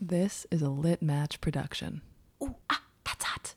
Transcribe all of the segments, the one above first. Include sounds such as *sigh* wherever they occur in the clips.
This is a Lit Match production. Ooh, ah, that's hot.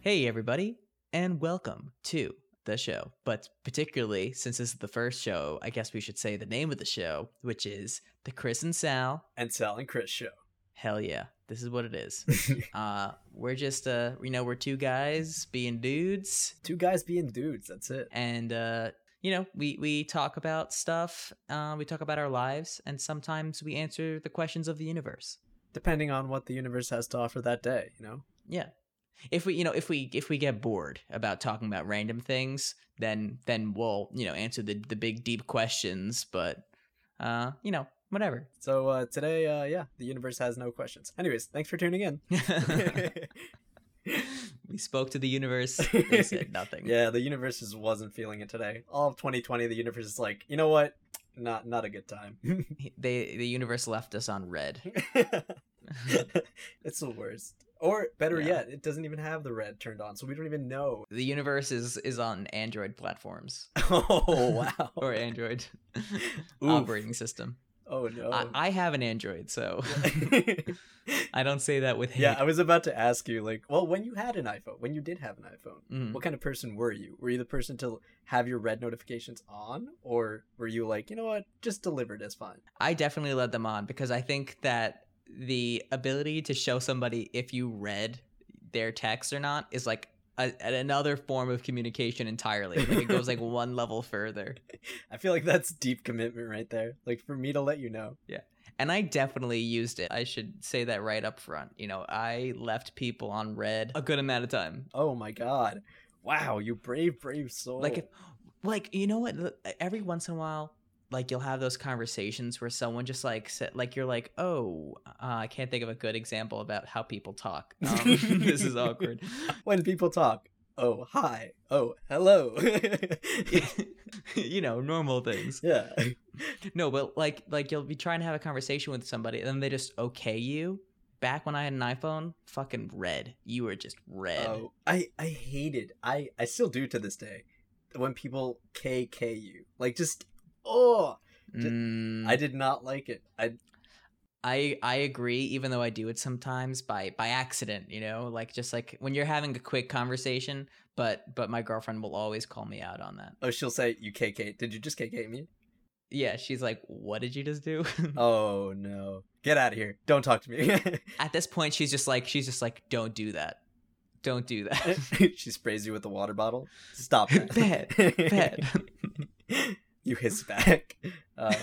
Hey, everybody, and welcome to the show. But particularly, since this is the first show, I guess we should say the name of the show, which is The Chris and Sal. and Sal and Chris show. Hell yeah, this is what it is. *laughs* uh, we're just, uh, you know, we're two guys being dudes, Two guys being dudes. That's it. and, uh, you know, we, we talk about stuff, uh, we talk about our lives, and sometimes we answer the questions of the universe. Depending on what the universe has to offer that day, you know. Yeah. If we, you know, if we if we get bored about talking about random things, then then we'll, you know, answer the the big deep questions, but uh, you know, whatever. So uh, today, uh, yeah, the universe has no questions. Anyways, thanks for tuning in. *laughs* we spoke to the universe. They said *laughs* nothing. yeah, the universe just wasn't feeling it today. All of 2020, the universe is like, you know what? Not not a good time. *laughs* They the universe left us on read. it's the worst. Or better Yeah. yet, it doesn't even have the read turned on, so we don't even know. The universe is is on Android platforms Oh wow. or Android operating system. Oh no. I, I have an Android, so *laughs* *laughs* I don't say that with hate. yeah, I was about to ask you, like, well, when you had an iPhone, when you did have an iPhone, Mhm. what kind of person were you? Were you the person to have your read notifications on, or were you like, you know what, just delivered is fine? I definitely led them on because I think that the ability to show somebody if you read their text or not is like a, another form of communication entirely. Like it goes like *laughs* one level further. I feel like that's deep commitment right there. Like for me to let you know. Yeah. And I definitely used it. I should say that right up front. You know, I left people on read a good amount of time. Oh my god, wow, you brave, brave soul. Like if like you know what every once in a while like you'll have those conversations where someone just like sa- like you're like oh uh, i can't think of a good example about how people talk *laughs* um, *laughs* this is awkward when people talk. Oh hi. Oh hello. *laughs* you know normal things yeah. no but like like you'll be trying to have a conversation with somebody and then they just okay you back when i had an iphone fucking read you were just read Oh, I I hated. I I still do to this day when people KK you. Like just oh, Mm, I did not like it. I I I agree, even though I do it sometimes by by accident, you know, like just like when you're having a quick conversation, but but my girlfriend will always call me out on that. oh she'll say you KK. Did you just KK me? Yeah, she's like, "What did you just do?" *laughs* Oh no. Get out of here. Don't talk to me. *laughs* At this point, she's just like, she's just like, "Don't do that, don't do that." *laughs* she sprays you with the water bottle. Stop that. Bad, bad. You hiss *laughs* back. Uh,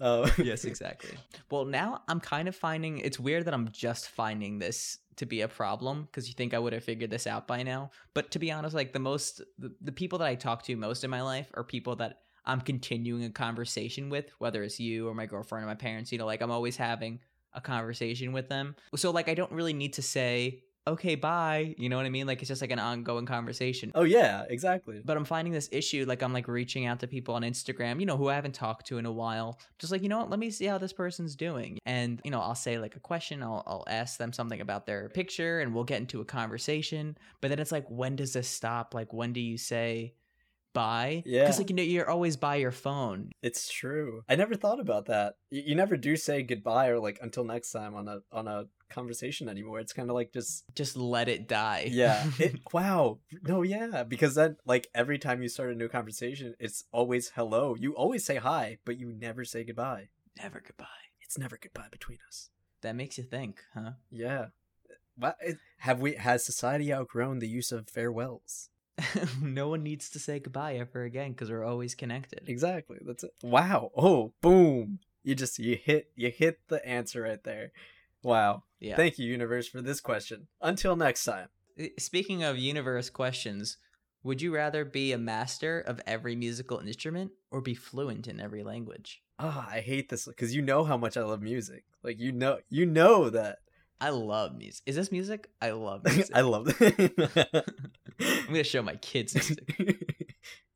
oh. *laughs* yes, exactly. Well, now I'm kind of finding it's weird that I'm just finding this to be a problem because you think I would have figured this out by now. But to be honest, like the most the, the people that I talk to most in my life are people that I'm continuing a conversation with, whether it's you or my girlfriend or my parents, you know, like I'm always having a conversation with them. So like I don't really need to say, okay, bye. You know what I mean? Like it's just like an ongoing conversation. Oh yeah, exactly. But I'm finding this issue, like I'm like reaching out to people on Instagram, you know, who I haven't talked to in a while. Just like, you know what, let me see how this person's doing. And, you know, I'll say like a question, I'll, I'll ask them something about their picture and we'll get into a conversation. But then it's like, when does this stop? Like, when do you say bye? Yeah. Because, like, you know, you're always by your phone. It's true. I never thought about that. You, you never do say goodbye or like until next time on a on a conversation anymore. It's kind of like just Just let it die. yeah. *laughs* It, wow. No, yeah, because then like every time you start a new conversation, it's always hello. You always say hi, but you never say goodbye. Never goodbye. It's never goodbye between us. That makes you think, huh? Yeah. What have we has society outgrown the use of farewells? *laughs* no one needs to say goodbye ever again because we're always connected. Exactly. That's it. Wow. Oh, boom. You just you hit you hit the answer right there. Wow. Yeah. Thank you universe for this question. Until next time. Speaking of universe questions, would you rather be a master of every musical instrument or be fluent in every language? Ah, I hate this cuz you know how much I love music. Like you know you know that. I love music. Is this music? I love *laughs* music. I love that. *laughs* *laughs* I'm gonna show my kids music.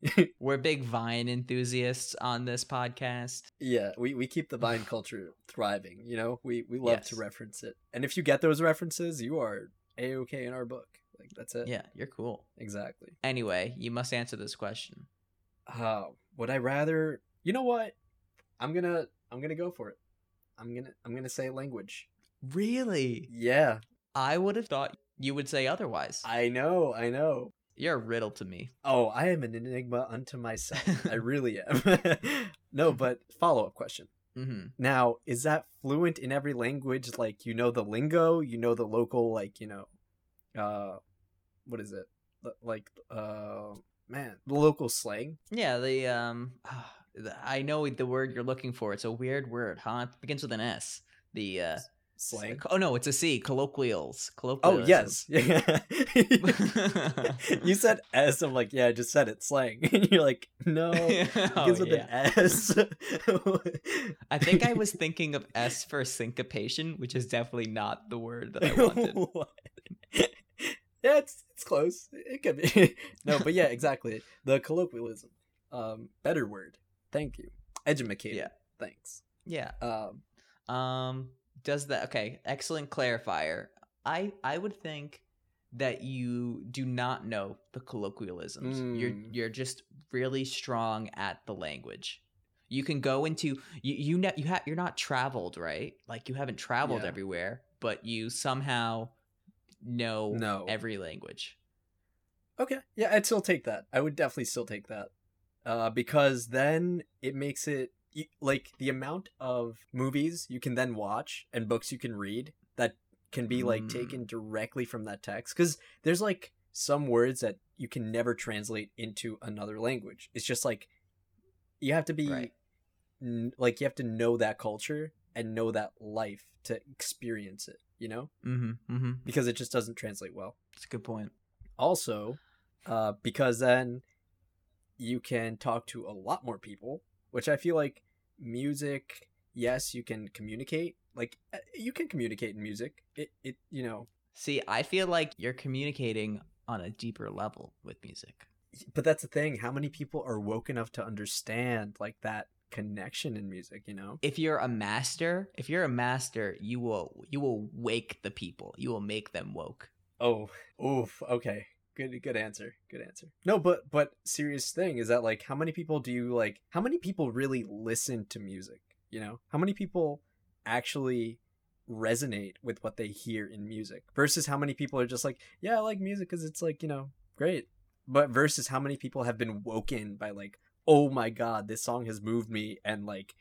*laughs* We're big Vine enthusiasts on this podcast. yeah, we, we keep the Vine *sighs* culture thriving. You know, we we love to reference it, and if you get those references, you are a okay in our book. Like that's it. Yeah, you're cool. exactly. Anyway, you must answer this question. Uh, would I rather? You know what? I'm gonna I'm gonna go for it. I'm gonna I'm gonna say language. Really? Yeah, I would have thought you would say otherwise. I know, I know. You're a riddle to me. Oh, I am an enigma unto myself. I *laughs* really am. *laughs* no, but follow up question. hmm Now, is that fluent in every language? Like you know the lingo, you know the local, like you know, uh, what is it? Like uh, man, the local slang. Yeah, the um, *sighs* I know the word you're looking for. It's a weird word, huh? It begins with an S. The uh, Slang. Oh no, it's a C. Colloquials. Oh Colloquialisms. yes. *laughs* you said S. I'm like, yeah, I just said it. Slang. And *laughs* you're like, no, *laughs* it Oh, begins with yeah. an S. I think I was thinking of S for syncopation, which is definitely not the word that I wanted. Yeah, it's it's close. It could be. no, but yeah, exactly. The colloquialism. Um, better word. Thank you. Edumacated. Yeah. Thanks. Yeah. Um, Um. Does that? Okay. Excellent clarifier. I I would think that you do not know the colloquialisms. You're Mm. you're just really strong at the language. You can go into you you know you have you're not traveled right like you haven't traveled Yeah. everywhere but you somehow know No. every language. Okay. Yeah, I'd still take that. I would definitely still take that. Uh, because then it makes it like the amount of movies you can then watch and books you can read that can be like Mm. taken directly from that text. Because there's like some words that you can never translate into another language. It's just like you have to be Right. n- like you have to know that culture and know that life to experience it. You know, Mm-hmm. Mm-hmm. because it just doesn't translate well That's a good point. also uh, because then you can talk to a lot more people which i feel like music yes you can communicate like uh, you can communicate in music it, it you know See, I feel like you're communicating on a deeper level with music. but that's the thing how many people are woke enough to understand like that connection in music you know If you're a master, if you're a master, you will you will wake the people. You will make them woke. oh oof okay good good answer good answer no but but serious thing is that like how many people do you like how many people really listen to music you know how many people actually resonate with what they hear in music versus how many people are just like yeah i like music because it's like you know great but versus how many people have been woken by like oh my god this song has moved me and like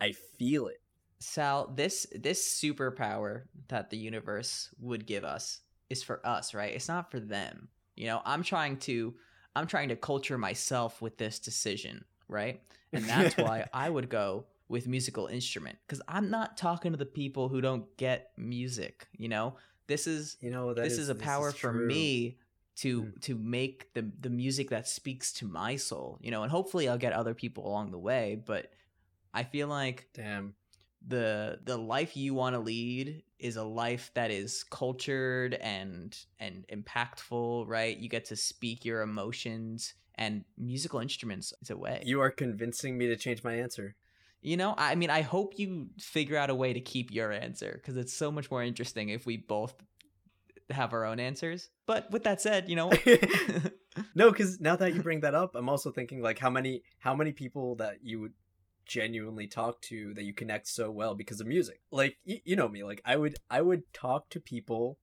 i feel it Sal, this this superpower that the universe would give us is for us, right? It's not for them. You know, I'm trying to I'm trying to culture myself with this decision, right? And that's why *laughs* I would go with musical instrument cuz I'm not talking to the people who don't get music, you know? This is you know this is, a power for me to Mm. to make the the music that speaks to my soul, you know, and hopefully I'll get other people along the way, but I feel like damn the the life you want to lead is a life that is cultured and and impactful right? You get to speak your emotions and musical instruments is a way. You, you are convincing me to change my answer. You know i mean i hope you figure out a way to keep your answer because it's so much more interesting if we both have our own answers. But with that said you know *laughs* *laughs* no because now that you bring that up i'm also thinking like how many how many people that you would genuinely talk to that you connect so well because of music like y- you know me like i would i would talk to people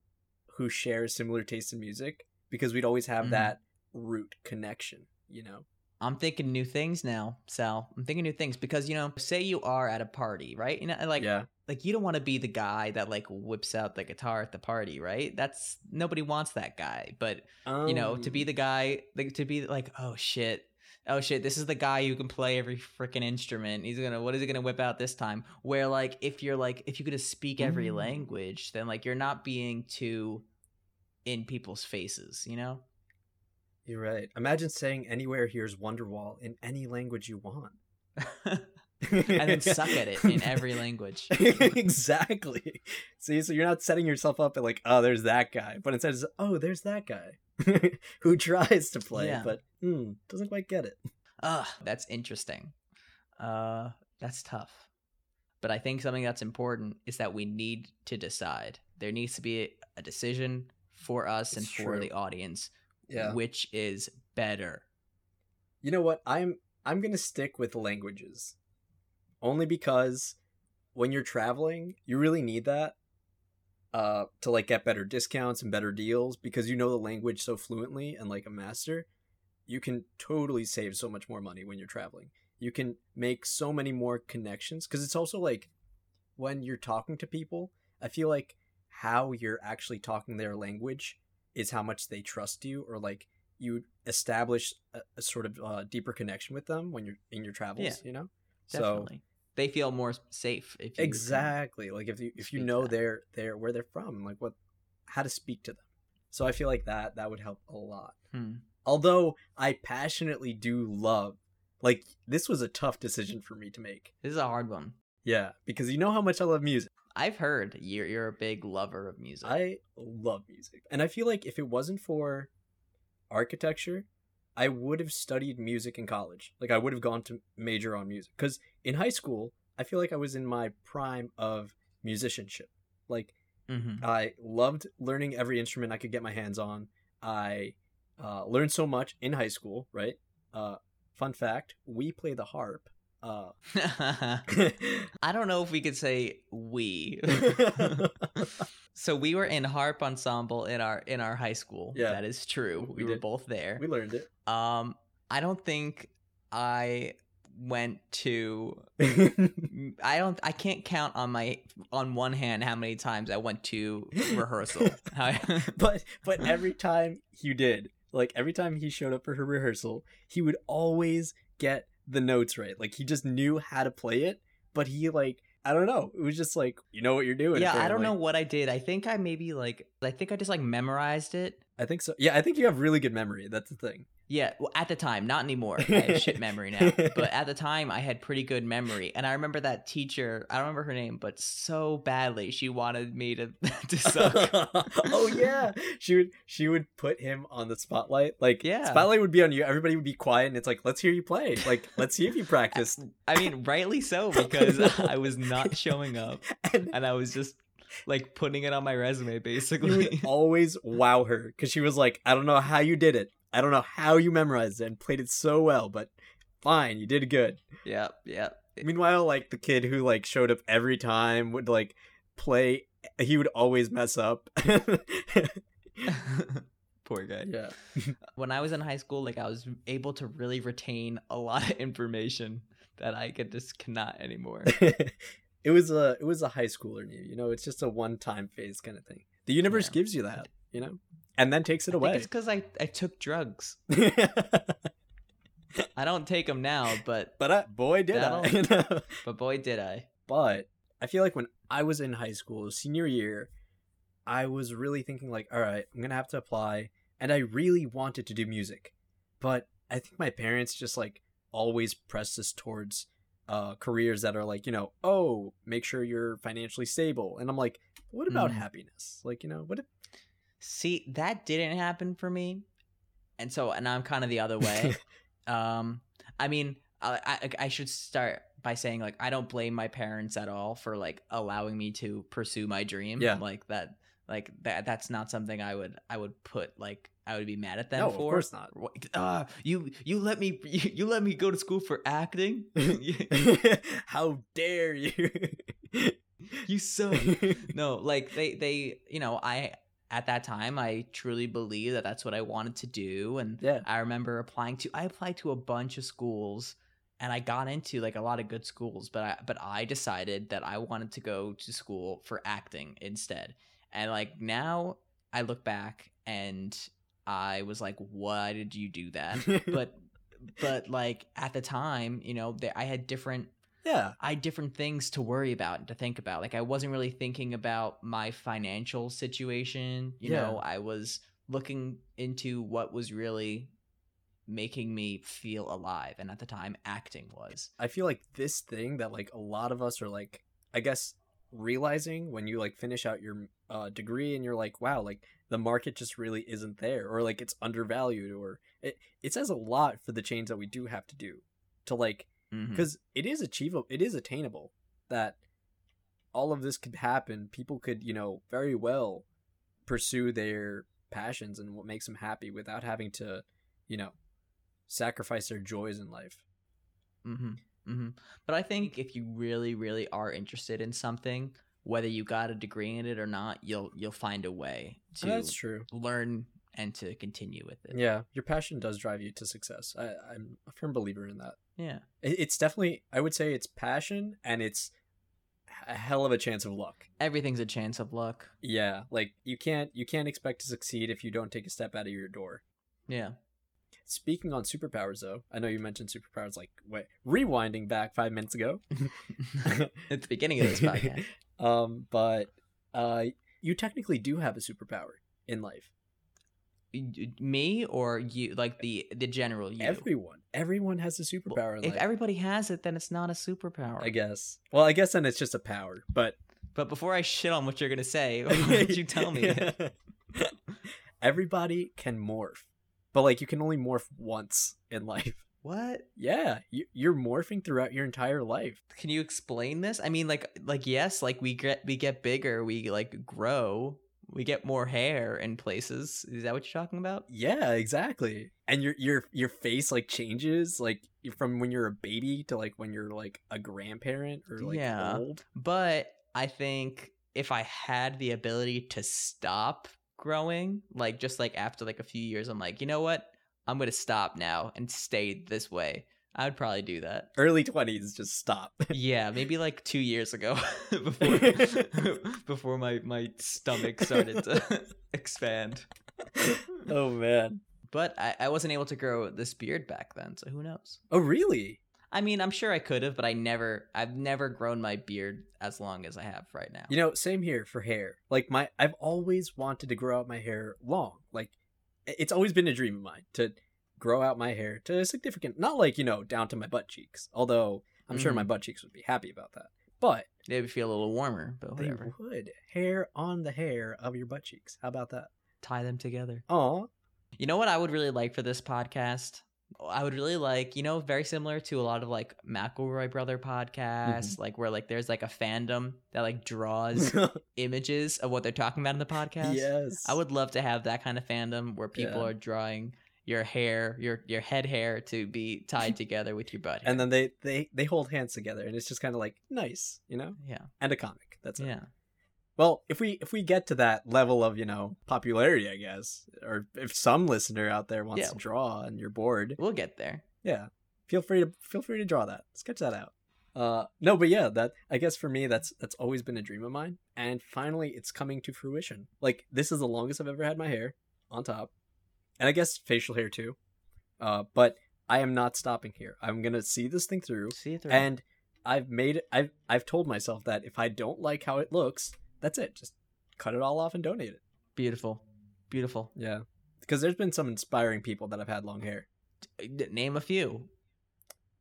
who share similar taste in music because we'd always have Mhm. that root connection you know I'm thinking new things now, Sal. I'm thinking new things because you know, say you are at a party, right? You know, like yeah like you don't want to be the guy that like whips out the guitar at the party, right? That's nobody wants that guy. But you know, to be Um, the guy, like to be like, oh shit, oh shit, this is the guy who can play every freaking instrument. He's gonna, what is he gonna whip out this time? Where like, if you're like, if you could just speak every Mm. language, then like you're not being too in people's faces, you know? you're right imagine saying anywhere here's wonderwall in any language you want *laughs* and then suck at it in every *laughs* language. exactly. See, so you're not setting yourself up at like, oh, there's that guy, but instead it's, oh, there's that guy. *laughs* who tries to play Yeah. but hmm, doesn't quite get it. Ugh, that's interesting. Uh, that's tough. But I think something that's important is that we need to decide. There needs to be a decision for us and It's for true. the audience, Yeah. which is better. You know what? I'm I'm gonna stick with languages, only because when you're traveling, you really need that uh to like get better discounts and better deals because you know the language so fluently and like a master you can totally save so much more money when you're traveling. You can make so many more connections because it's also like when you're talking to people i feel like how you're actually talking their language is how much they trust you or like you establish a, a sort of uh, deeper connection with them when you're in your travels Yeah, you know? Definitely. They feel more safe if exactly like if you if you know that. they're they're where they're from and like what how to speak to them so i feel like that that would help a lot Hmm. although i passionately do love like this was a tough decision for me to make This is a hard one. yeah because you know how much i love music I've heard you're you're a big lover of music. i love music and i feel like if it wasn't for architecture i would have studied music in college like i would have gone to major on music because in high school i feel like i was in my prime of musicianship like Mhm. I loved learning every instrument I could get my hands on. I uh, learned so much in high school, right? Uh, fun fact: we play the harp. Uh, *laughs* I don't know if we could say we. *laughs* so we were in harp ensemble in our in our high school. Yeah. that is true. We We, were did. both there. we learned it. Um, I don't think I went to. *laughs* I don't. I can't count on my on one hand how many times I went to rehearsal. But but every time you did, like every time he showed up for her rehearsal, he would always get the notes right. Like he just knew how to play it, but he like I don't know. It was just like you know what you're doing. yeah, I don't know what I did. I think I maybe like. I think I just like memorized it. I think so. Yeah, I think you have really good memory. That's the thing. Yeah, well, at the time, not anymore. I have shit *laughs* memory now. But at the time, I had pretty good memory, and I remember that teacher. I don't remember her name, but so badly she wanted me to *laughs* to suck. *laughs* oh yeah, she would she would put him on the spotlight. Like Yeah. spotlight would be on you. Everybody would be quiet, and it's like, let's hear you play. Like let's see if you practiced. I mean, rightly so because I was not showing up, And and I was just like putting it on my resume, you basically. would always wow her because she was like, I don't know how you did it. I don't know how you memorized it and played it so well, but fine, you did good. yeah, yeah. Meanwhile, like the kid who like showed up every time would like play. He would always mess up. *laughs* Poor guy. yeah. *laughs* When I was in high school, like I was able to really retain a lot of information that I could just cannot anymore. *laughs* it was a it was a high schooler you. You know, it's just a one time phase kind of thing. The universe Yeah. gives you that, you know, and then takes it I think away. it's because I, I took drugs. *laughs* I don't take them now, but but I, boy, did I! *laughs* you know? but boy did I. but I feel like when I was in high school, senior year, I was really thinking like, all right, I'm gonna have to apply, and I really wanted to do music, but I think my parents just like always pressed us towards uh careers that are like you know oh make sure you're financially stable and i'm like what about Mm. happiness like you know what if See, that didn't happen for me, and so and I'm kind of the other way. *laughs* um, I mean, I, I I should start by saying like I don't blame my parents at all for like allowing me to pursue my dream. Yeah. like that. Like that. That's not something I would. I would put like I would be mad at them no for. of course not Uh, you you let me you, *laughs* you let me go to school for acting. *laughs* how dare you you suck. no, like they they you know I at that time I truly believe that that's what I wanted to do, and yeah. I remember applying to I applied to a bunch of schools, and I got into like a lot of good schools, but I but I decided that I wanted to go to school for acting instead, and like now I look back and I was like, why did you do that? *laughs* but but like at the time, you know, there, I had different yeah I had different things to worry about and to think about. Like I wasn't really thinking about my financial situation. You Yeah. know, I was looking into what was really making me feel alive. And at the time, acting was. I feel like this thing that like a lot of us are like I guess realizing when you like finish out your uh, degree and you're like wow like the market just really isn't there or like it's undervalued or it it says a lot for the change that we do have to do to like. Because it is achievable it is attainable that all of this could happen people could you know very well pursue their passions and what makes them happy without having to you know sacrifice their joys in life Mm-hmm. Mm-hmm. But I think if you really, really are interested in something, whether you got a degree in it or not, you'll you'll find a way to that's true learn and to continue with it. yeah your passion does drive you to success I, i'm a firm believer in that Yeah. It's definitely i would say it's passion and it's a hell of a chance of luck Everything's a chance of luck. yeah like you can't you can't expect to succeed if you don't take a step out of your door Yeah. Speaking on superpowers, though, I know you mentioned superpowers like wait, rewinding back five minutes ago. *laughs* At the beginning of this podcast. *laughs* um, but uh, you technically do have a superpower in life. Me or you like the the general you. Everyone, everyone has a superpower in if everybody has it, then it's not a superpower. I guess. Well, I guess then it's just a power. But But before I shit on what you're gonna say, *laughs* why don't you tell me? *laughs* Everybody can morph, but like you can only morph once in life. What? Yeah, you, you're morphing throughout your entire life. Can you explain this? I mean, like, like yes, like we get we get bigger, we like grow, we get more hair in places. Is that what you're talking about? Yeah, exactly. And your your your face like changes like from when you're a baby to like when you're like a grandparent or like Yeah. old. But I think if I had the ability to stop growing, like just like after like a few years, I'm like, you know what? I'm gonna stop now and stay this way. I would probably do that. Early 20s just stop. *laughs* Yeah, maybe like two years ago, *laughs* before *laughs* before my my stomach started to expand. oh man. But I, I wasn't able to grow this beard back then, so who knows? Oh really? I mean, I'm sure I could have, but I never, I've never grown my beard as long as I have right now. You know, same here for hair. Like my I've always wanted to grow out my hair long. Like it's always been a dream of mine to grow out my hair to a significant not like, you know, down to my butt cheeks. Although I'm sure Mhm. my butt cheeks would be happy about that. But They would feel a little warmer, but they whatever. would. Hair on the hair of your butt cheeks. How about that? Tie them together. Aw. You know what I would really like for this podcast? I would really like, you know, very similar to a lot of like McElroy brother podcasts, Mm-hmm. like where like there's like a fandom that like draws *laughs* images of what they're talking about in the podcast. yes. I would love to have that kind of fandom where people Yeah. are drawing your hair, your your head hair to be tied *laughs* together with your butt. and then they they they hold hands together and it's just kind of like nice, you know? yeah, And a comic. That's it. yeah. Well, if we if we get to that level of, you know, popularity, I guess, or if some listener out there wants Yeah. to draw and you're bored, We'll get there. yeah. Feel free to feel free to draw that. Sketch that out. Uh no, but yeah, that I guess for me that's that's always been a dream of mine and finally it's coming to fruition. Like this is the longest I've ever had my hair on top. And I guess facial hair too. Uh but I am not stopping here. I'm going to see this thing through See it through. and I've made I've I've told myself that if I don't like how it looks, that's it. Just cut it all off and donate it. beautiful, beautiful. Yeah. Because there's been some inspiring people that have had long hair. Name a few.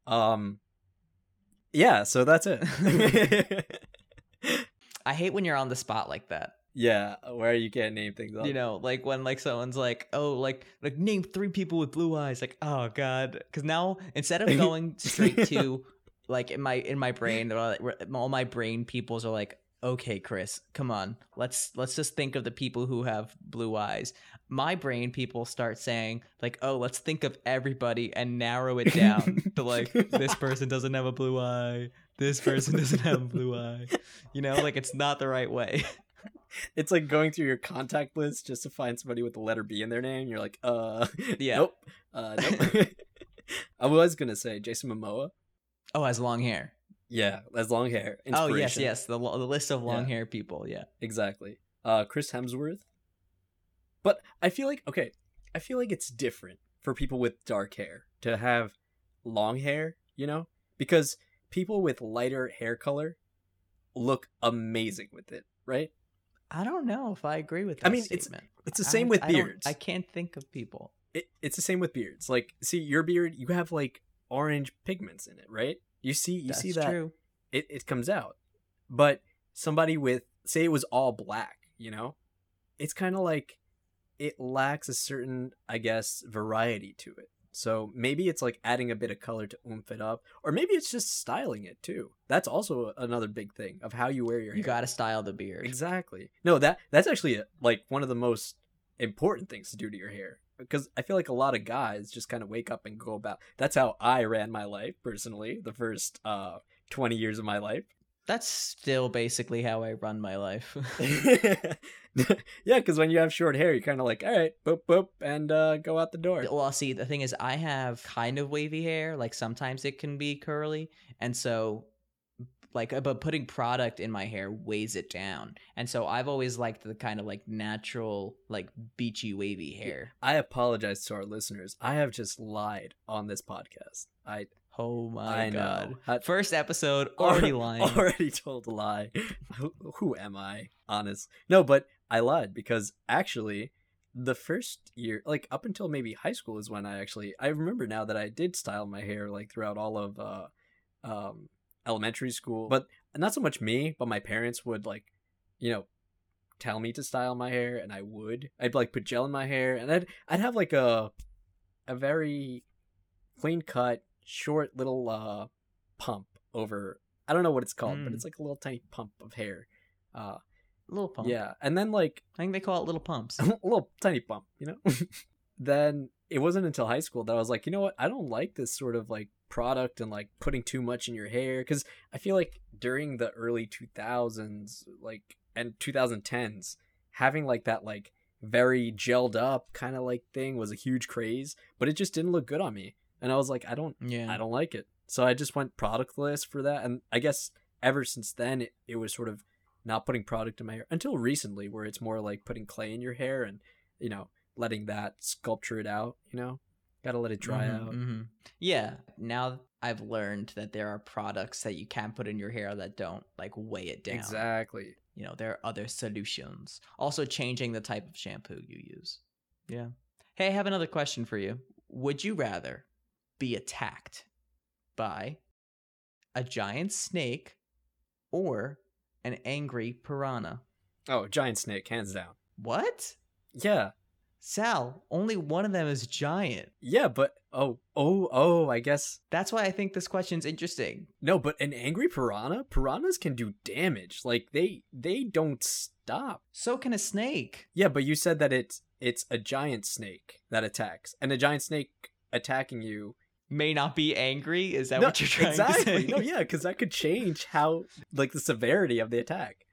Um Yeah, so that's it. *laughs* *laughs* I hate when you're on the spot like that. Yeah, where you can't name things off. You know, like when like someone's like, "Oh, like like name three people with blue eyes." Like, "Oh god." Cuz now instead of going *laughs* straight to *laughs* like in my in my brain, uh, all my brain peoples are like, "Okay, Chris, come on. Let's let's just think of the people who have blue eyes." My brain people start saying like, "Oh, let's think of everybody and narrow it down to like this *laughs* person doesn't have a blue eye. This person doesn't have a blue eye." You know, like it's not the right way. *laughs* It's like going through your contact list just to find somebody with the letter B in their name. You're like, uh, *laughs* Yeah. nope, uh, nope. *laughs* I was gonna say Jason Momoa. Oh, has long hair. Yeah, has long hair. Oh yes, yes. The lo- the list of long Yeah. hair people. Yeah. exactly. Uh, Chris Hemsworth. But I feel like okay, I feel like it's different for people with dark hair to have long hair. You know, because people with lighter hair color look amazing with it, right? I don't know if I agree with that. I mean, it's- statement. It's the I- same with I beards. I can't think of people. it, it's the same with beards. Like, see, your beard, you have like orange pigments in it, right? You see, you That's see that true. it it comes out. But somebody with, say, it was all black, you know, it's kind of like it lacks a certain, I guess, variety to it. So maybe it's like adding a bit of color to oomph it up, or maybe it's just styling it too. That's also another big thing of how you wear your hair. You hair. gotta style the beard. Exactly. No, that that's actually like one of the most important things to do to your hair because I feel like a lot of guys just kind of wake up and go about. That's how I ran my life personally. The first uh 20 years of my life. That's still basically how I run my life. *laughs* *laughs* *laughs* *laughs* yeah, because when you have short hair, you're kind of like, all right, boop boop, and uh, go out the door. well, see, the thing is, I have kind of wavy hair. Like sometimes it can be curly, and so like, uh, but putting product in my hair weighs it down, and so I've always liked the kind of like natural, like beachy wavy hair. I apologize to our listeners. I have just lied on this podcast. I Oh my I god! I- First episode *laughs* already lying. already told a lie. *laughs* who, who am I? Honest. No, but I lied because actually the first year like up until maybe high school is when I actually I remember now that I did style my hair like throughout all of uh um elementary school. But not so much me, but my parents would like you know tell me to style my hair and I would. I'd like put gel in my hair and I'd I'd have like a a very clean cut, short little uh pump over I don't know what it's called, but Mm. it's like a little tiny pump of hair. Uh little pump. yeah. And then like I think they call it little pumps. *laughs* little tiny pump, you know? *laughs* then it wasn't until high school that I was like, you know what? I don't like this sort of like product and like putting too much in your hair because I feel like during the early 2000s, like and 2010s, having like that like very gelled up kind of like thing was a huge craze, but it just didn't look good on me. And I was like, I don't Yeah. I don't like it. So I just went productless for that. And I guess ever since then, it, it was sort of not putting product in my hair until recently, where it's more like putting clay in your hair and, you know, letting that sculpture it out, you know? Gotta let it dry Mhm, out. mhm. Yeah. Now I've learned that there are products that you can put in your hair that don't like weigh it down. Exactly. You know, there are other solutions. Also, changing the type of shampoo you use. Yeah. Hey, I have another question for you. Would you rather be attacked by a giant snake or an angry piranha? Oh, giant snake, hands down. What? Yeah. Sal, only one of them is giant. Yeah, but oh, oh, oh, I guess. That's why I think this question's interesting. No, but an angry piranha? Piranhas can do damage. Like, they they don't stop. So can a snake. Yeah, but you said that it's it's a giant snake that attacks, and a giant snake attacking you. May not be angry. Is that no, what you're trying exactly. to say? No, yeah, because that could change how like the severity of the attack.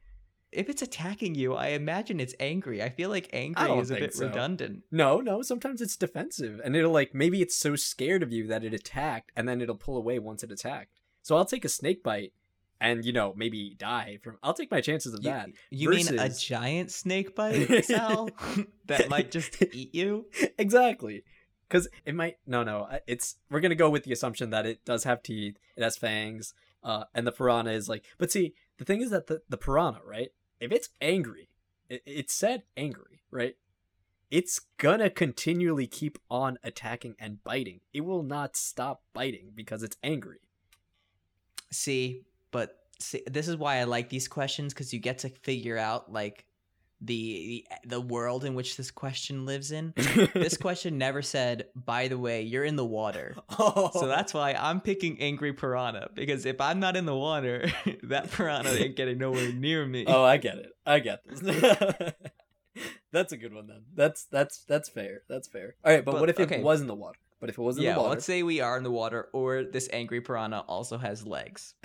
If it's attacking you, I imagine it's angry. I feel like angry is a bit so. redundant. No, no, sometimes it's defensive, and it'll like maybe it's so scared of you that it attacked, and then it'll pull away once it attacked. So I'll take a snake bite, and you know maybe die from. I'll take my chances of You, that. you mean a giant snake *laughs* bite, Sal? *laughs* that might just *laughs* eat you? exactly because it might no no it's we're gonna go with the assumption that it does have teeth it has fangs uh and the piranha is like but see the thing is that the, the piranha right if it's angry it, it said angry right it's gonna continually keep on attacking and biting. It will not stop biting because it's angry. See, but see, this is why I like these questions because you get to figure out like the, the eh, the world in which this question lives in. *laughs* this question never said, "By the way, you're in the water." oh. So that's why I'm picking angry piranha because if I'm not in the water, *laughs* that piranha ain't getting nowhere near me. oh i get it i get this *laughs* that's a good one then that's that's that's fair that's fair all right but, But, what if it was in the water but if it was in yeah, the water let's say we are in the water, or this angry piranha also has legs. *laughs*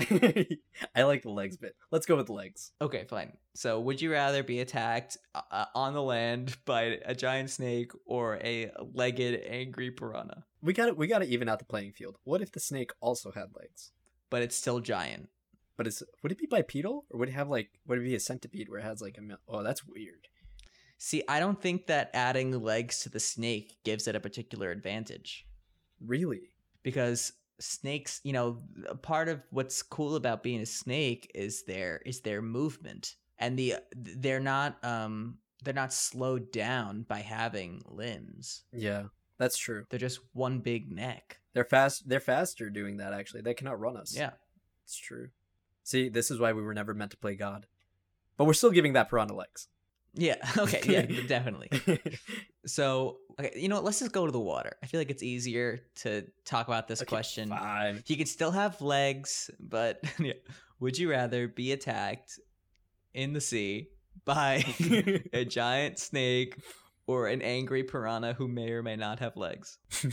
I like the legs bit. Let's go with the legs. Okay, fine. So, would you rather be attacked uh, on the land *laughs* by a giant snake or a legged angry piranha? We got to We got to even out the playing field. What if the snake also had legs? But it's still giant. But it's would it be bipedal or would it have like would it be a centipede where it has like a mil- oh that's weird. See, I don't think that adding legs to the snake gives it a particular advantage Really? because snakes, you know, a part of what's cool about being a snake is their is their movement, and the they're not um they're not slowed down by having limbs. Yeah, that's true. They're just one big neck. They're fast. They're faster doing that. Actually, they cannot run us. Yeah. it's true. See, this is why we were never meant to play God. But we're still giving that piranha legs. Yeah. *laughs* Okay. Yeah. *laughs* definitely. *laughs* So, okay, you know what? Let's just go to the water. I feel like it's easier to talk about this Okay, question. Fine. He could still have legs, but *laughs* yeah. would you rather be attacked in the sea by *laughs* a giant snake or an angry piranha who may or may not have legs? *laughs*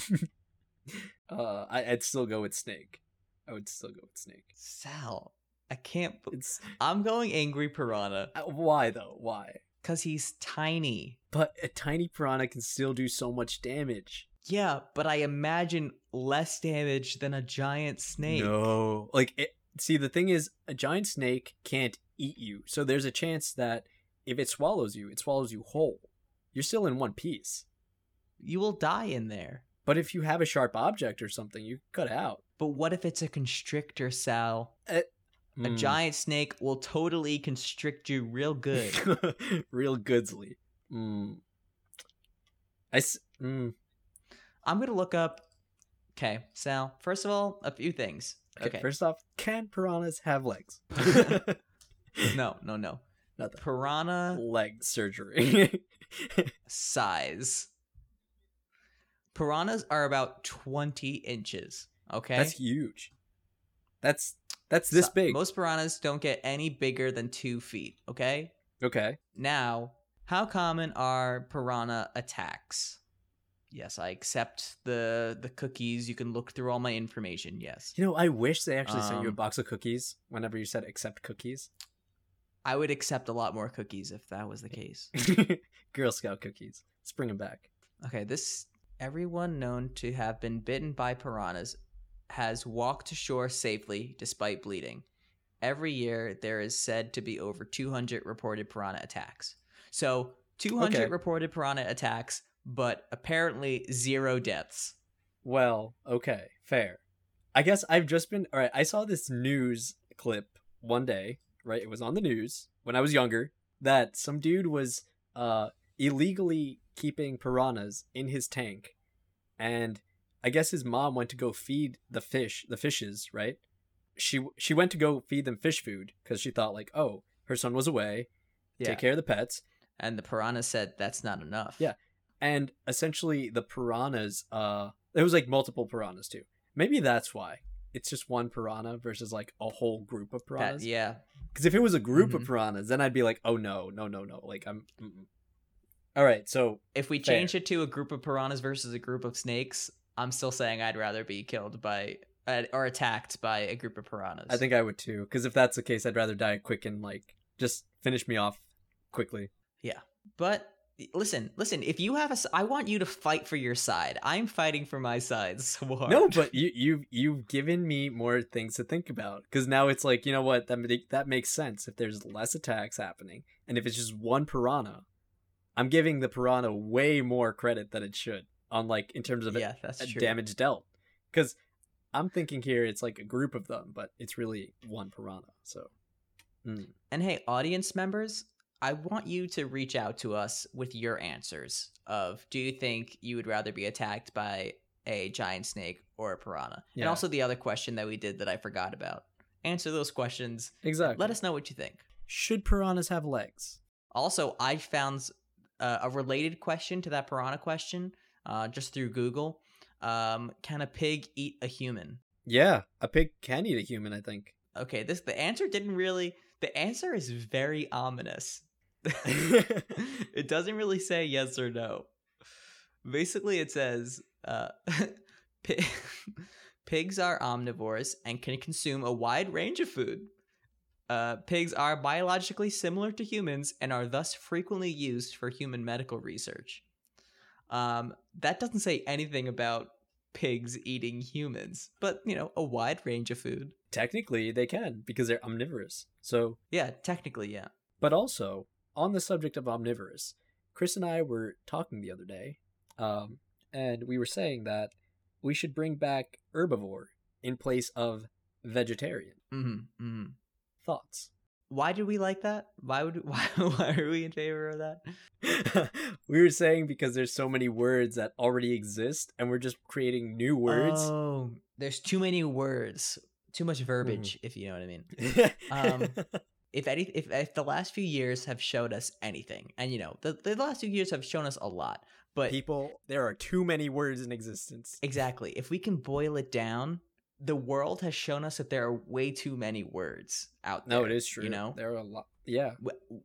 uh, I, I'd still go with snake. I would still go with snake. Sal, I can't. It's I'm going angry piranha uh, why though? Why? Because he's tiny. But a tiny piranha can still do so much damage. Yeah, but I imagine less damage than a giant snake. No, like it, see, the thing is, a giant snake can't eat you, so there's a chance that if it swallows you, it swallows you whole. You're still in one piece. You will die in there. But if you have a sharp object or something, you cut out. But what if it's a constrictor, Sal? A Mm. giant snake will totally constrict you real good. *laughs* real goodsly. Mm. I s- mm. I'm gonna look up. Okay, Sal. First of all, a few things. Okay, Okay. First off, can piranhas have legs? *laughs* *laughs* No, no, no. Nothing. Piranha Leg surgery. size. Piranhas are about 20 inches. Okay. That's huge. That's that's this So- big. Most piranhas don't get any bigger than two feet. Okay. okay. Now, how common are piranha attacks? Yes, I accept the the cookies. You can look through all my information. Yes, You know, I wish they actually sent you a Um, box of cookies whenever you said accept cookies. I would accept a lot more cookies if that was the case. *laughs* Girl Scout cookies. Let's bring them back. Okay, this everyone known to have been bitten by piranhas has walked to shore safely despite bleeding. Every year there is said to be over 200 reported piranha attacks. So, 200 Okay. reported piranha attacks, but apparently zero deaths. Well, okay, fair. I guess I've just been all right. I saw this news clip one day, right? It was on the news when I was younger that some dude was uh illegally keeping piranhas in his tank, and I guess his mom went to go feed the fish, the fishes, right? She she went to go feed them fish food because she thought like, oh, her son was away, Yeah. take care of the pets, And the piranha said that's not enough. Yeah. and essentially the piranhas uh there was like multiple piranhas too maybe that's why it's just one piranha versus like a whole group of That, piranhas yeah. because if it was a group of Mhm. piranhas then i'd be like oh no no no no like i'm mm-mm. all right so If we Fair. change it to a group of piranhas versus a group of snakes, I'm still saying I'd rather be killed by uh, or attacked by a group of piranhas. i think i would too because if that's the case i'd rather die quick and like just finish me off quickly Yeah, But listen, listen. If you have a, I want you to fight for your side. I'm fighting for my side *laughs* so hard. no but you you've you've given me more things to think about because now it's like you know what that that makes sense if there's less attacks happening and if it's just one piranha i'm giving the piranha way more credit than it should on like in terms of yeah, that's a true. damage dealt because i'm thinking here it's like a group of them but it's really one piranha so mm. And hey, audience members, I want you to reach out to us with your answers of do you think you would rather be attacked by a giant snake or a piranha? And also the other question that we did that I forgot about. Answer those questions. exactly Let us know what you think. should piranhas have legs Also, I found uh, a related question to that piranha question uh, just through Google. Um, can a pig eat a human? yeah a pig can eat a human i think Okay, this the answer didn't really. The answer is very ominous. *laughs* it doesn't really say yes or no. Basically, it says uh, *laughs* pi- *laughs* pigs are omnivores and can consume a wide range of food. Uh, pigs are biologically similar to humans and are thus frequently used for human medical research. Um, that doesn't say anything about pigs eating humans, but you know, a wide range of food. technically they can because they're omnivorous so Yeah, technically, yeah. But also, on the subject of omnivorous, Chris and I were talking the other day, um, and we were saying that we should bring back herbivore in place of vegetarian. Mm-hmm, mm-hmm. Thoughts? Why did we like that? Why would *laughs* why why are we in favor of that? *laughs* we were saying because there's so many words that already exist, and we're just creating new words. Oh, there's too many words, too much verbiage, if you know what I mean. *laughs* Um, If any, if, if the last few years have showed us anything, and you know, the, the last few years have shown us a lot, but People, there are too many words in existence. exactly, if we can boil it down, the world has shown us that there are way too many words out there. No, it is true. You know, there are a lot. Yeah,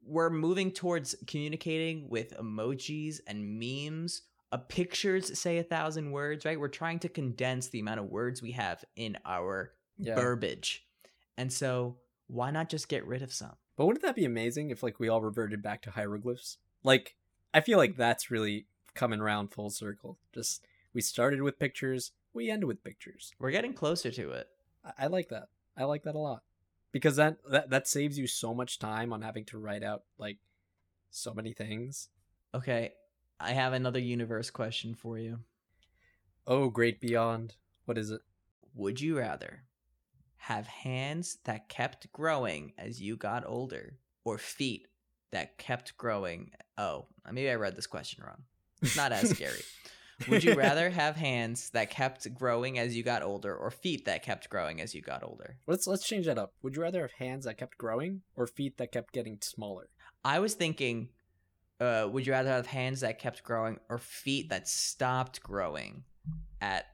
we're moving towards communicating with emojis and memes. Uh, pictures say a thousand words, right? We're trying to condense the amount of words we have in our yeah. verbiage. And so, why not just get rid of some? But wouldn't that be amazing if like we all reverted back to hieroglyphs? Like, I feel like that's really coming around full circle. Just we started with pictures, we end with pictures. We're getting closer to it. I, I like that. I like that a lot because that, that that saves you so much time on having to write out like so many things. Okay, I have another universe question for you. Oh, great beyond. What is it? Would you rather have hands that kept growing as you got older or feet that kept growing? Oh, maybe I read this question wrong. It's not as *laughs* scary. Would you *laughs* rather have hands that kept growing as you got older or feet that kept growing as you got older? Let's let's change that up. Would you rather have hands that kept growing or feet that kept getting smaller? I was thinking, uh, would you rather have hands that kept growing or feet that stopped growing at?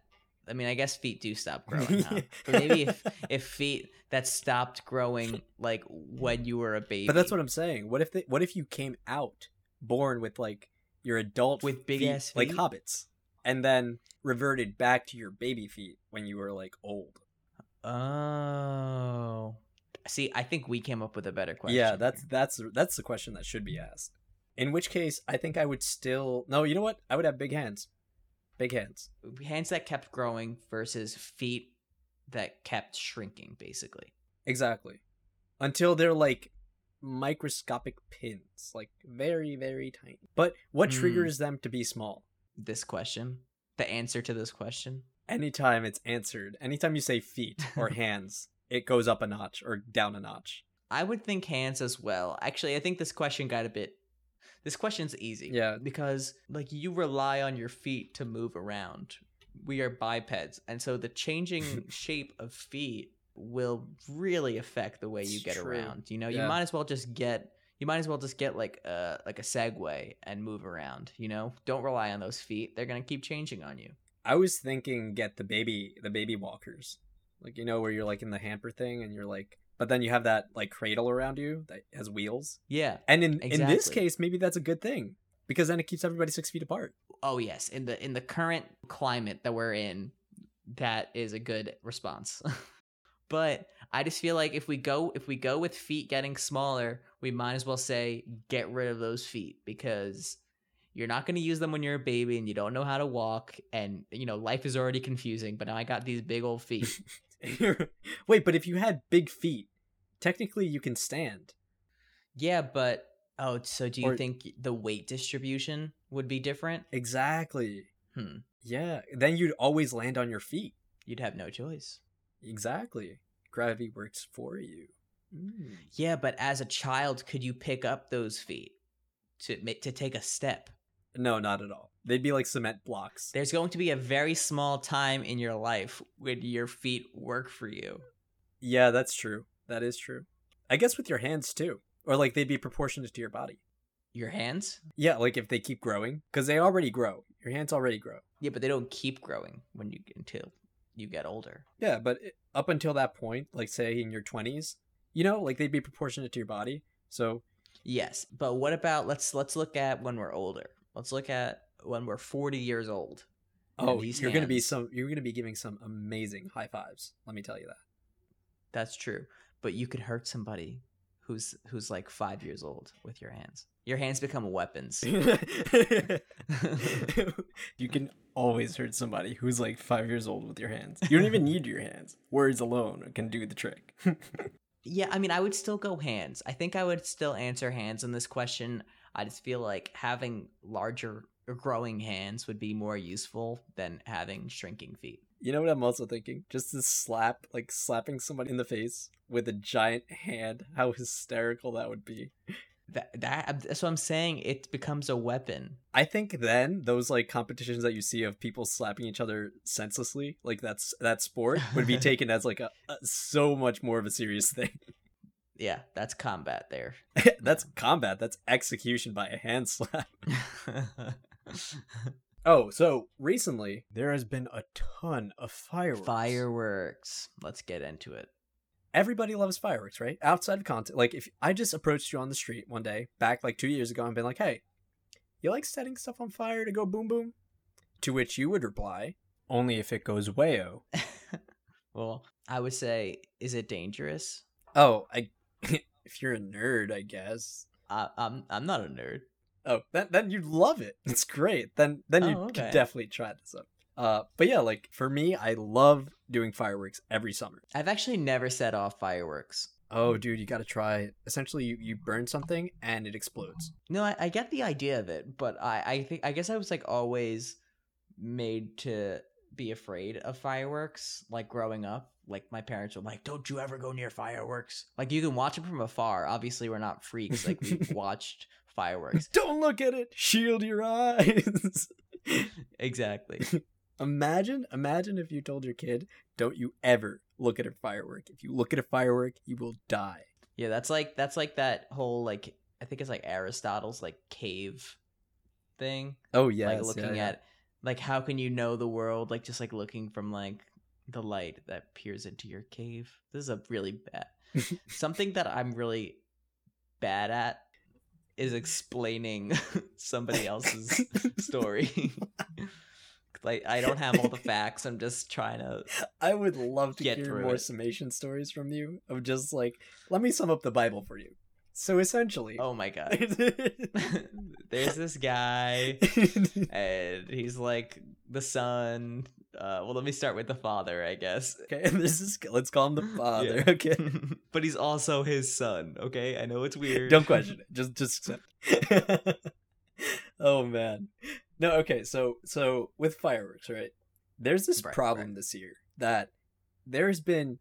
I mean, I guess feet do stop growing, huh? *laughs* but maybe if if feet that stopped growing like when you were a baby. But that's what I'm saying. What if they, what if you came out born with like your adult With big feet, ass like hobbits, and then reverted back to your baby feet when you were like old? Oh, see, I think we came up with a better question. yeah, that's that's that's the question that should be asked. In which case, I think I would still no. You know what? I would have big hands, big hands. hands that kept growing versus feet that kept shrinking, basically. Exactly. Until they're like microscopic pins, like very very tiny. But what Hmm. triggers them to be small? This question, the answer to this question. anytime it's answered, anytime you say feet *laughs* or hands, it goes up a notch or down a notch. I would think hands as well. Actually, I think this question got a bit. This question's easy. Yeah. Because like you rely on your feet to move around. We are bipeds, and so the changing *laughs* shape of feet will really affect the way you It's get true. around. You know, Yeah. you might as well just get you might as well just get like a like a Segway and move around. You know, don't rely on those feet; they're gonna keep changing on you. I was thinking get the baby the baby walkers. Like you know where you're like in the hamper thing and you're like but then you have that like cradle around you that has wheels. Yeah. And in in this case maybe that's a good thing because then it keeps everybody 6 feet apart. Oh yes, in the in the current climate that we're in, that is a good response. *laughs* but I just feel like if we go if we go with feet getting smaller, we might as well say get rid of those feet because you're not going to use them when you're a baby and you don't know how to walk and you know life is already confusing, but now I got these big old feet. *laughs* Wait, but if you had big feet, technically you can stand. yeah, but oh, so do you Or- think the weight distribution would be different? Exactly. Hmm. Yeah, then you'd always land on your feet. You'd have no choice. Exactly. Gravity works for you. Mm. Yeah, but as a child, could you pick up those feet to to take a step? No, not at all. They'd be like cement blocks. There's going to be a very small time in your life when your feet work for you. Yeah, that's true. That is true. I guess with your hands too. Or like they'd be proportionate to your body. Your hands? Yeah, like if they keep growing, because they already grow. Your hands already grow. Yeah, but they don't keep growing when you until you get older. Yeah, but up until that point, like say in your 20s, you know, like they'd be proportionate to your body. So, Yes, but what about let's let's look at when we're older. Let's look at when we're 40 years old. oh, you're going to be some you're to be giving some amazing high fives. Let me tell you that. That's true, but you could hurt somebody who's who's like 5 years old with your hands. Your hands become weapons. *laughs* *laughs* *laughs* *laughs* you can always hurt somebody who's like 5 years old with your hands. You don't even need your hands. Words alone can do the trick. *laughs* Yeah, I mean, I would still go hands. I think I would still answer hands on this question. I just feel like having larger or growing hands would be more useful than having shrinking feet. You know what I'm also thinking? Just to slap, like slapping somebody in the face with a giant hand. How hysterical that would be. That, that that's what I'm saying. It becomes a weapon. I think then those like competitions that you see of people slapping each other senselessly, like that's that sport would be *laughs* taken as like a, a so much more of a serious thing. *laughs* Yeah, that's combat there. *laughs* that's combat. That's execution by a hand slap. Oh, so recently there has been a ton of fireworks. Fireworks. Let's get into it. Everybody loves fireworks, right? Outside of content, like if I just approached you on the street one day, back like two years ago, and been like, "Hey, you like setting stuff on fire to go boom boom?" To which you would reply, "Only if it goes wayo." *laughs* well, I would say, is it dangerous? Oh, I. *laughs* if you're a nerd, I guess. I, I'm I'm not a nerd. Oh, then then you'd love it. It's great. Then then oh, you Oh, could definitely try this up. Uh, but yeah, like for me, I love doing fireworks every summer. I've actually never set off fireworks. Oh, dude, you got to try it. Essentially, you, you burn something and it explodes. No, I, I get the idea of it, but I I think I guess I was like always made to be afraid of fireworks. Like growing up, like my parents were like, "Don't you ever go near fireworks." Like you can watch them from afar. Obviously, we're not freaks. Like we've *laughs* watched fireworks. Don't look at it. Shield your eyes. *laughs* Exactly. *laughs* imagine, imagine if you told your kid, "Don't you ever look at a firework. If you look at a firework, you will die." Yeah, that's like that's like that whole like I think it's like Aristotle's like cave thing. Oh yeah, like looking at like how can you know the world like just like looking from like the light that peers into your cave this is a really bad *laughs* something that i'm really bad at is explaining *laughs* somebody else's *laughs* story like i don't have all the facts i'm just trying to *laughs* I would love to Get hear more it. summation stories from you of just like, let me sum up the Bible for you. So essentially, oh my god *laughs* *laughs* there's this guy and he's like the son uh well let me start with the father i guess okay, this is let's call him the father. Yeah. Okay, but he's also his son. Okay, I know it's weird. don't question it. Just just accept. oh man, no. Okay, so so with fireworks, right? There's this Right, problem right. this year that there's been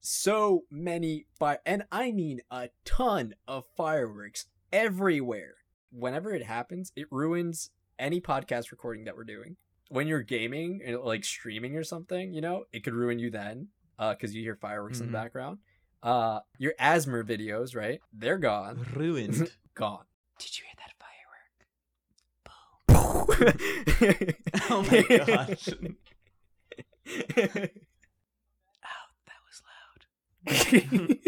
so many fire, and I mean a ton of fireworks everywhere. Whenever it happens, it ruins any podcast recording that we're doing. When you're gaming, and, like streaming or something, you know, it could ruin you then, uh, because you hear fireworks in Mhm. the background. Uh, your ASMR videos, right? They're gone, Ruined. *laughs* gone. Did you hear that? Oh *laughs* Oh my gosh. *laughs* Ow, oh, that was loud. *laughs*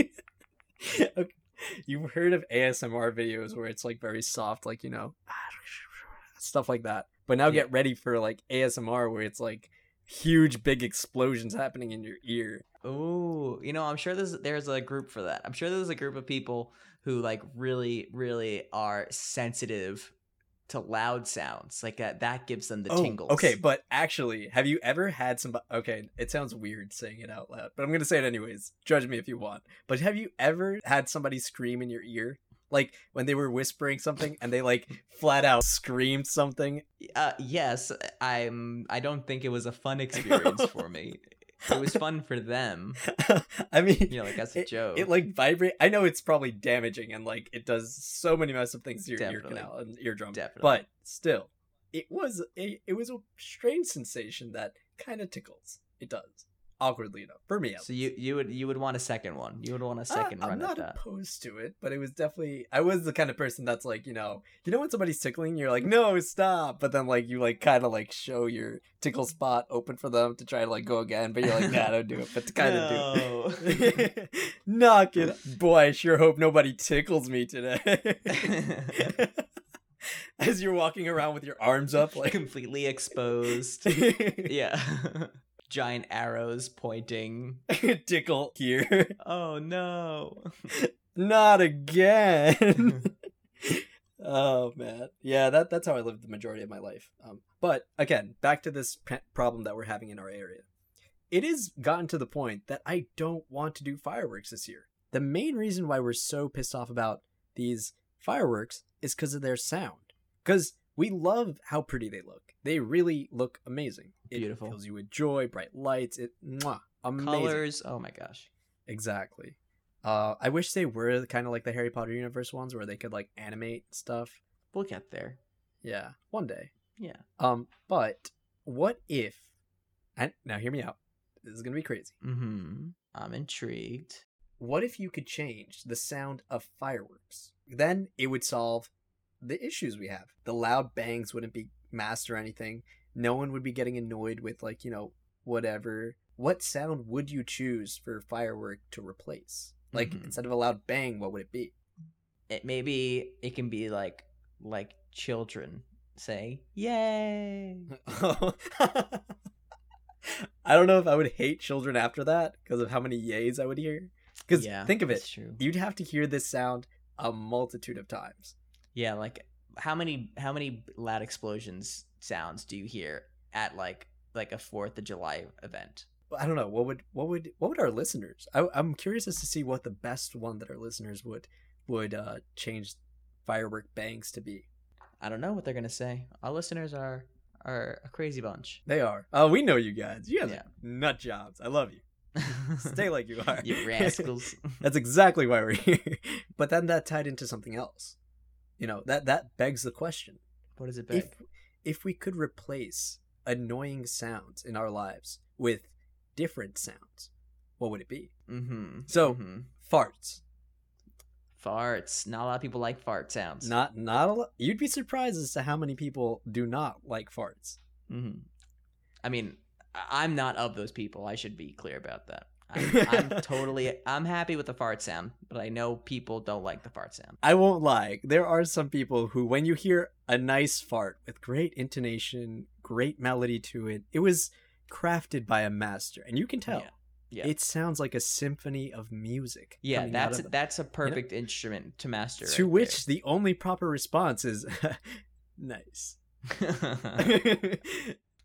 Okay, You've heard of ASMR videos where it's like very soft, like you know, stuff like that. But now Yeah. get ready for like ASMR where it's like huge, big explosions happening in your ear. Oh, you know, I'm sure there's there's a group for that. I'm sure there's a group of people who like really, really are sensitive to loud sounds. Like that, that gives them the oh, tingles. okay. But actually, have you ever had somebody? Okay, it sounds weird saying it out loud, but I'm gonna say it anyways. Judge me if you want. But have you ever had somebody scream in your ear? Like when they were whispering something and they like flat out screamed something Uh, yes, I'm. I don't think it was a fun *laughs* experience for me. It was fun for them, *laughs* I mean, you know, like as a it, joke. it like vibrate. I know it's probably damaging and like it does so many messed up things to your ear canal and eardrum. Definitely. But still, it was a it was a strange sensation that kind of tickles. It does awkwardly enough for me. So you you would you would want a second one. You would want a second uh, I'm not at that. opposed to it, but it was definitely I was the kind of person that's like, you know, you know when somebody's tickling, you're like, no, stop, but then like you like kind of like show your tickle spot open for them to try to like go again, but you're like, nah, don't do it, but to kind of No. do it. *laughs* Knock it, boy. I sure hope nobody tickles me today. *laughs* As you're walking around with your arms up, like *laughs* completely exposed. yeah. Giant arrows pointing. *laughs* tickle here. Oh no. *laughs* Not again. *laughs* oh man, yeah that that's how I lived the majority of my life. Um, but again, back to this p- problem that we're having in our area. It has gotten to the point that I don't want to do fireworks this year. The main reason why we're so pissed off about these fireworks is because of their sound. Because we love how pretty they look. They really look amazing. It Beautiful. fills you with joy, bright lights. It mwah, amazing. Colors. Oh my gosh. Exactly. Uh, I wish they were kind of like the Harry Potter universe ones where they could like animate stuff. We'll get there. Yeah, one day. Yeah. Um, but what if? And now hear me out. This is gonna be crazy. Mm-hmm. I'm intrigued. what if you could change the sound of fireworks? Then it would solve the issues we have. The loud bangs wouldn't be masked or anything. No one would be getting annoyed with like, you know, whatever. What sound would you choose for firework to replace? Like Mhm. instead of a loud bang, what would it be? It maybe it can be like like children saying "Yay!" *laughs* I don't know if I would hate children after that because of how many yays I would hear. Because Yeah, think of it, true. you'd have to hear this sound a multitude of times. Yeah, like how many how many loud explosions sounds do you hear at like like a Fourth of July event? I don't know what would what would what would our listeners? I, I'm curious as to see what the best one that our listeners would would uh, change firework bangs to be. I don't know what they're gonna say. Our listeners are are a crazy bunch. They are. Oh, we know you guys. You guys Yeah. are nut jobs. I love you. *laughs* Stay like you are. you rascals. *laughs* That's exactly why we're here. But then that tied into something else. You know that that begs the question: What does it? Beg? if if we could replace annoying sounds in our lives with different sounds, what would it be? mm-hmm. So- hmm Farts. farts. Not a lot of people like fart sounds. Not not a lot. You'd be surprised as to how many people do not like farts. hmm I mean, I'm not of those people. I should be clear about that. I'm, I'm totally. I'm happy with the fart sound, but I know people don't like the fart sound. I won't lie. There are some people who, when you hear a nice fart with great intonation, great melody to it, it was crafted by a master, and you can tell. Yeah. Yeah. It sounds like a symphony of music. Yeah, that's of them. that's a perfect instrument to master. to right which the only proper response is *laughs* nice. *laughs* *laughs*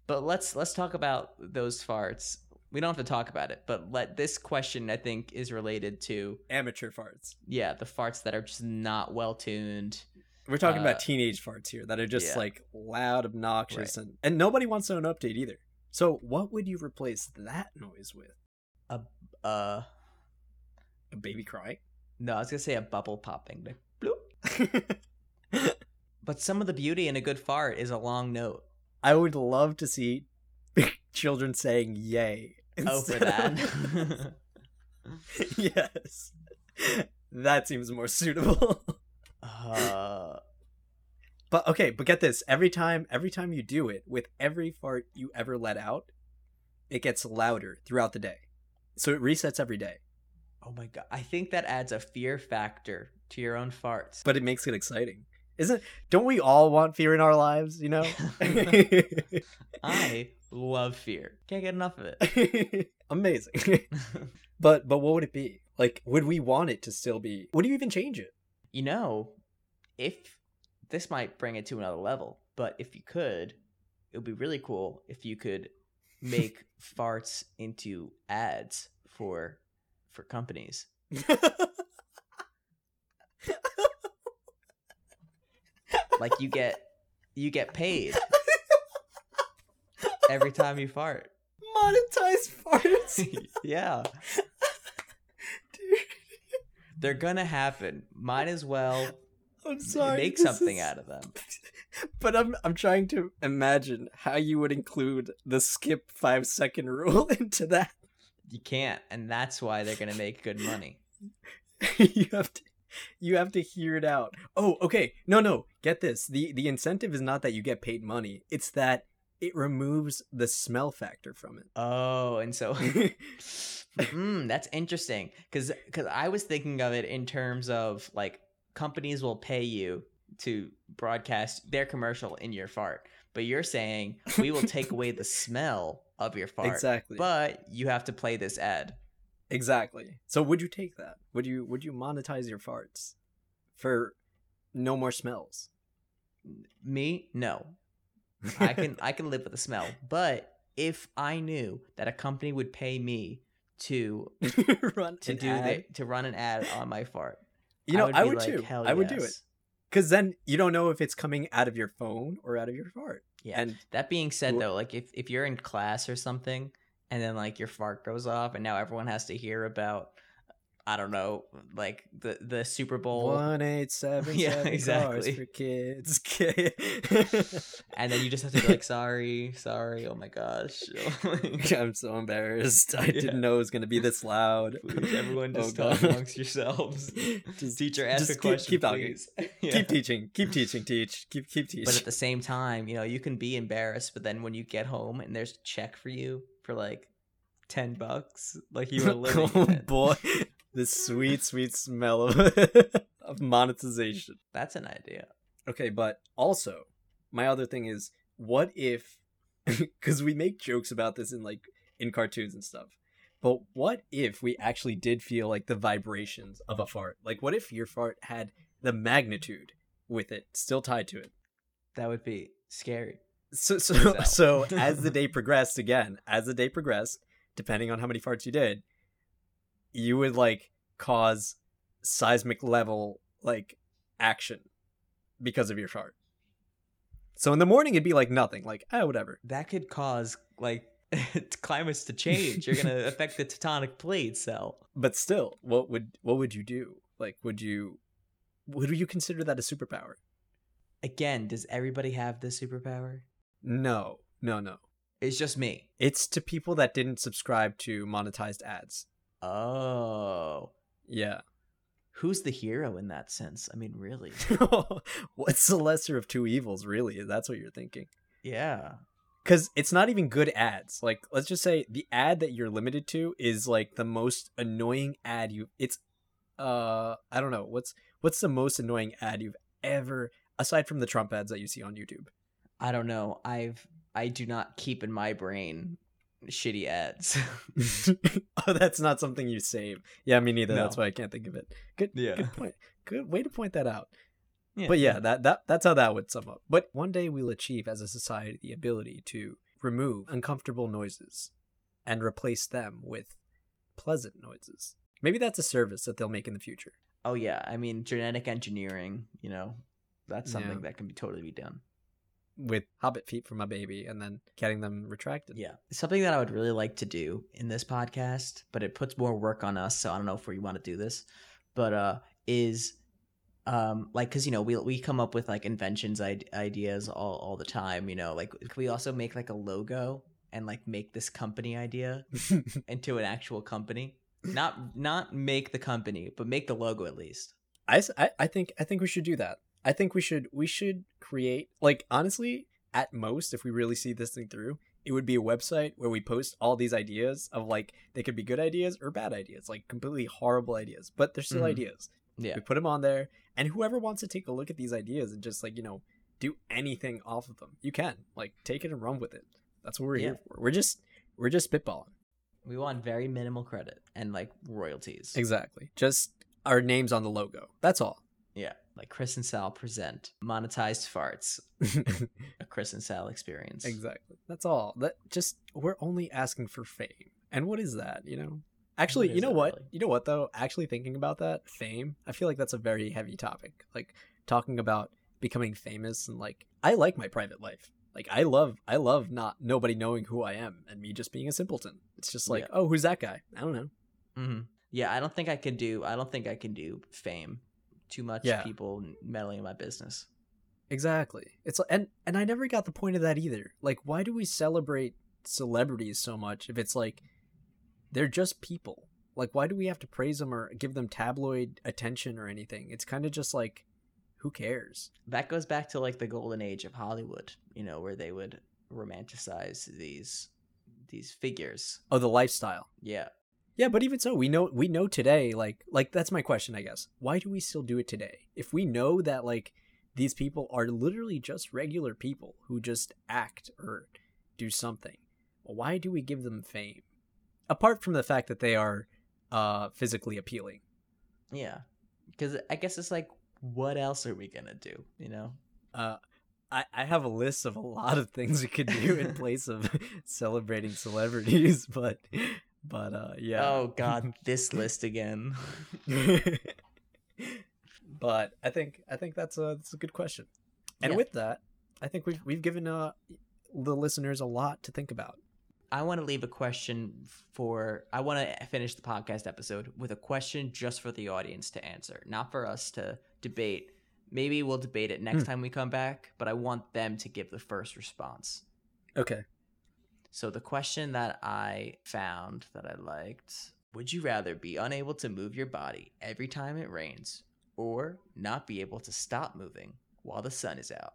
but let's let's talk about those farts. We don't have to talk about it, but let this question I think is related to Amateur farts. yeah the farts that are just not well tuned. We're talking Uh, about teenage farts here that are just yeah. like loud, obnoxious, and and nobody wants to update either. So, what would you replace that noise with? Uh, A baby crying? no, I was gonna say a bubble popping. Like, bloop. *laughs* But some of the beauty in a good fart is a long note. I would love to see *laughs* children saying "yay." Oh, for that. *laughs* yes, that seems more suitable. uh, But okay, but get this: every time, every time you do it, with every fart you ever let out, it gets louder throughout the day. So it resets every day, oh my god, I think that adds a fear factor to your own farts. but it makes it exciting. Isn't? Don't we all want fear in our lives? You know. *laughs* I love fear. Can't get enough of it. *laughs* Amazing. *laughs* but but what would it be? Like, would we want it to still be? Would you even change it? you know, if this might bring it to another level, but if you could, it would be really cool if you could make *laughs* farts into ads for for companies. Like you get you get paid every time you fart. *laughs* Monetize farts. *laughs* yeah, Dude, they're gonna happen. Might as well I'm sorry. make something is- out of them. *laughs* But I'm I'm trying to imagine how you would include the skip five second rule into that. You can't, and that's why they're gonna make good money. you have to you have to hear it out. Oh, okay. No, no. Get this. The the incentive is not that you get paid money. It's that it removes the smell factor from it. Oh, and so *laughs* mm, that's interesting because because I was thinking of it in terms of like companies will pay you to broadcast their commercial in your fart, but you're saying we will take away the *laughs* smell of your fart, exactly. but you have to play this ad. Exactly. So would you take that? Would you would you monetize your farts for no more smells? Me, no, I *laughs* can I can live with the smell, but if I knew that a company would pay me to *laughs* run to an do ad? the, to run an ad on my fart, You know, I be would, like, too. "Hell I would do it because then you don't know if it's coming out of your phone or out of your fart. Yeah. And That being said, Wh- though, like if if you're in class or something, and then like your fart goes off, and now everyone has to hear about, I don't know, like the the Super Bowl, One eight seven *laughs* Yeah, seven exactly. for kids. *laughs* and then you just have to be like, sorry, sorry, oh my gosh, *laughs* I'm so embarrassed. I Yeah. didn't know it was gonna be this loud. please, everyone, Oh, just talk God. amongst yourselves. Just- Teacher, ask just a keep- question, keep talking. Yeah. Keep teaching. Keep teaching. Teach. Keep keep teaching. But at the same time, you know, you can be embarrassed, but then when you get home and there's a check for you for like ten bucks, like you are living. oh boy, the sweet sweet smell of *laughs* of monetization. That's an idea. Okay, but also my other thing is, what if? *laughs* Because we make jokes about this in like in cartoons and stuff. But what if we actually did feel like the vibrations of a fart? Like, what if your fart had the magnitude with it still tied to it? That would be scary. So, So. *laughs* so as the day progressed, again, as the day progressed, depending on how many farts you did, you would like cause seismic level like action because of your fart. So in the morning, it'd be like nothing, like oh whatever. That could cause like *laughs* climates to change. You're gonna *laughs* affect the tectonic plate cell. But still, what would what would you do? Like, would you would you consider that a superpower? Again, does everybody have this superpower? No, no, no. It's just me. It's to people that didn't subscribe to monetized ads. Oh. Yeah. Who's the hero in that sense? I mean, really? *laughs* What's the lesser of two evils, really? That's what you're thinking. Yeah. Because it's not even good ads. Like, let's just say the ad that you're limited to is like the most annoying ad you. It's, uh, I don't know. What's what's the most annoying ad you've ever, aside from the Trump ads that you see on YouTube? I don't know. I've I do not keep in my brain shitty ads. *laughs* *laughs* oh, that's not something you save. Yeah, me neither. No. That's why I can't think of it. Good, Yeah. good point. Good way to point that out. yeah. But yeah, that, that that's how that would sum up. But one day we'll achieve as a society the ability to remove uncomfortable noises and replace them with pleasant noises. Maybe that's a service that they'll make in the future. Oh yeah. I mean, genetic engineering. You know, that's something Yeah. that can be totally be done. With hobbit feet for my baby and then getting them retracted. Yeah. Something that I would really like to do in this podcast, but it puts more work on us, so I don't know if we want to do this. But uh is um like cuz you know, we we come up with like inventions I- ideas all all the time, you know, like can we also make like a logo and like make this company idea *laughs* into an actual company? Not not make the company, but make the logo at least. I, I think I think we should do that. I think we should we should create like honestly at most if we really see this thing through it would be a website where we post all these ideas of like they could be good ideas or bad ideas like completely horrible ideas but they're still Mhm. ideas Yeah. we put them on there and whoever wants to take a look at these ideas and just like you know do anything off of them you can like take it and run with it that's what we're here for we're just we're just spitballing We want very minimal credit and like royalties. exactly just our names on the logo that's all Yeah. Like Chris and Sal present monetized farts, *laughs* a Chris and Sal experience. Exactly. That's all. That just we're only asking for fame. And what is that, you know? Actually, you know what? really? You know what though? Actually thinking about that, fame, I feel like that's a very heavy topic. Like talking about becoming famous and like I like my private life. Like I love I love not nobody knowing who I am and me just being a simpleton. It's just like, Yeah. "Oh, who's that guy?" I don't know. hmm Yeah, I don't think I can do. I don't think I can do fame. Too much Yeah. people meddling in my business. Exactly. It's and and I never got the point of that either. Like why do we celebrate celebrities so much if it's like they're just people? Like why do we have to praise them or give them tabloid attention or anything? It's kind of just like who cares? That goes back to like the golden age of Hollywood. You know, where they would romanticize these these figures. Oh, the lifestyle. Yeah. Yeah, but even so, we know we know today like like that's my question, I guess. Why do we still do it today? If we know that like these people are literally just regular people who just act or do something, why do we give them fame? Apart from the fact that they are uh physically appealing. Yeah. Because I guess it's like, what else are we gonna do? You know. Uh I, I have a list of a lot of things we could do in place of *laughs* celebrating celebrities, *laughs* but but uh yeah. Oh God, *laughs* this list again. *laughs* but I think I think that's a that's a good question. And Yeah. with that, I think we've we've given uh the listeners a lot to think about. I want to leave a question for. I want to finish the podcast episode with a question just for the audience to answer, not for us to debate. Maybe we'll debate it next Hmm. time we come back, but I want them to give the first response. Okay. So the question that I found that I liked would you rather be unable to move your body every time it rains or not be able to stop moving while the sun is out?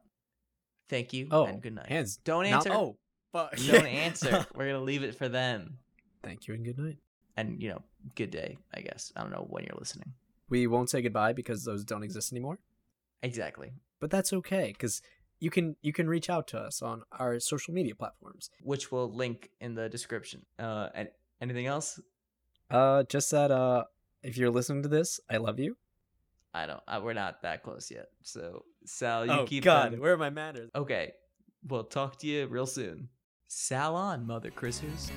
Thank you Oh, and good night. hands. Don't Not- answer. oh, fuck. *laughs* Don't *laughs* answer. We're going to leave it for them. Thank you and good night. And, you know, good day, I guess. I don't know when you're listening. We won't say goodbye because those don't exist anymore. Exactly. But that's okay because you can you can reach out to us on our social media platforms. Which we'll link in the description. Uh, and anything else? Uh, just that uh, if you're listening to this, I love you. I don't. Uh, we're not that close yet. So, Sal, you oh keep God, them- where are my manners? Okay. We'll talk to you real soon. Sal on, Mother Christers.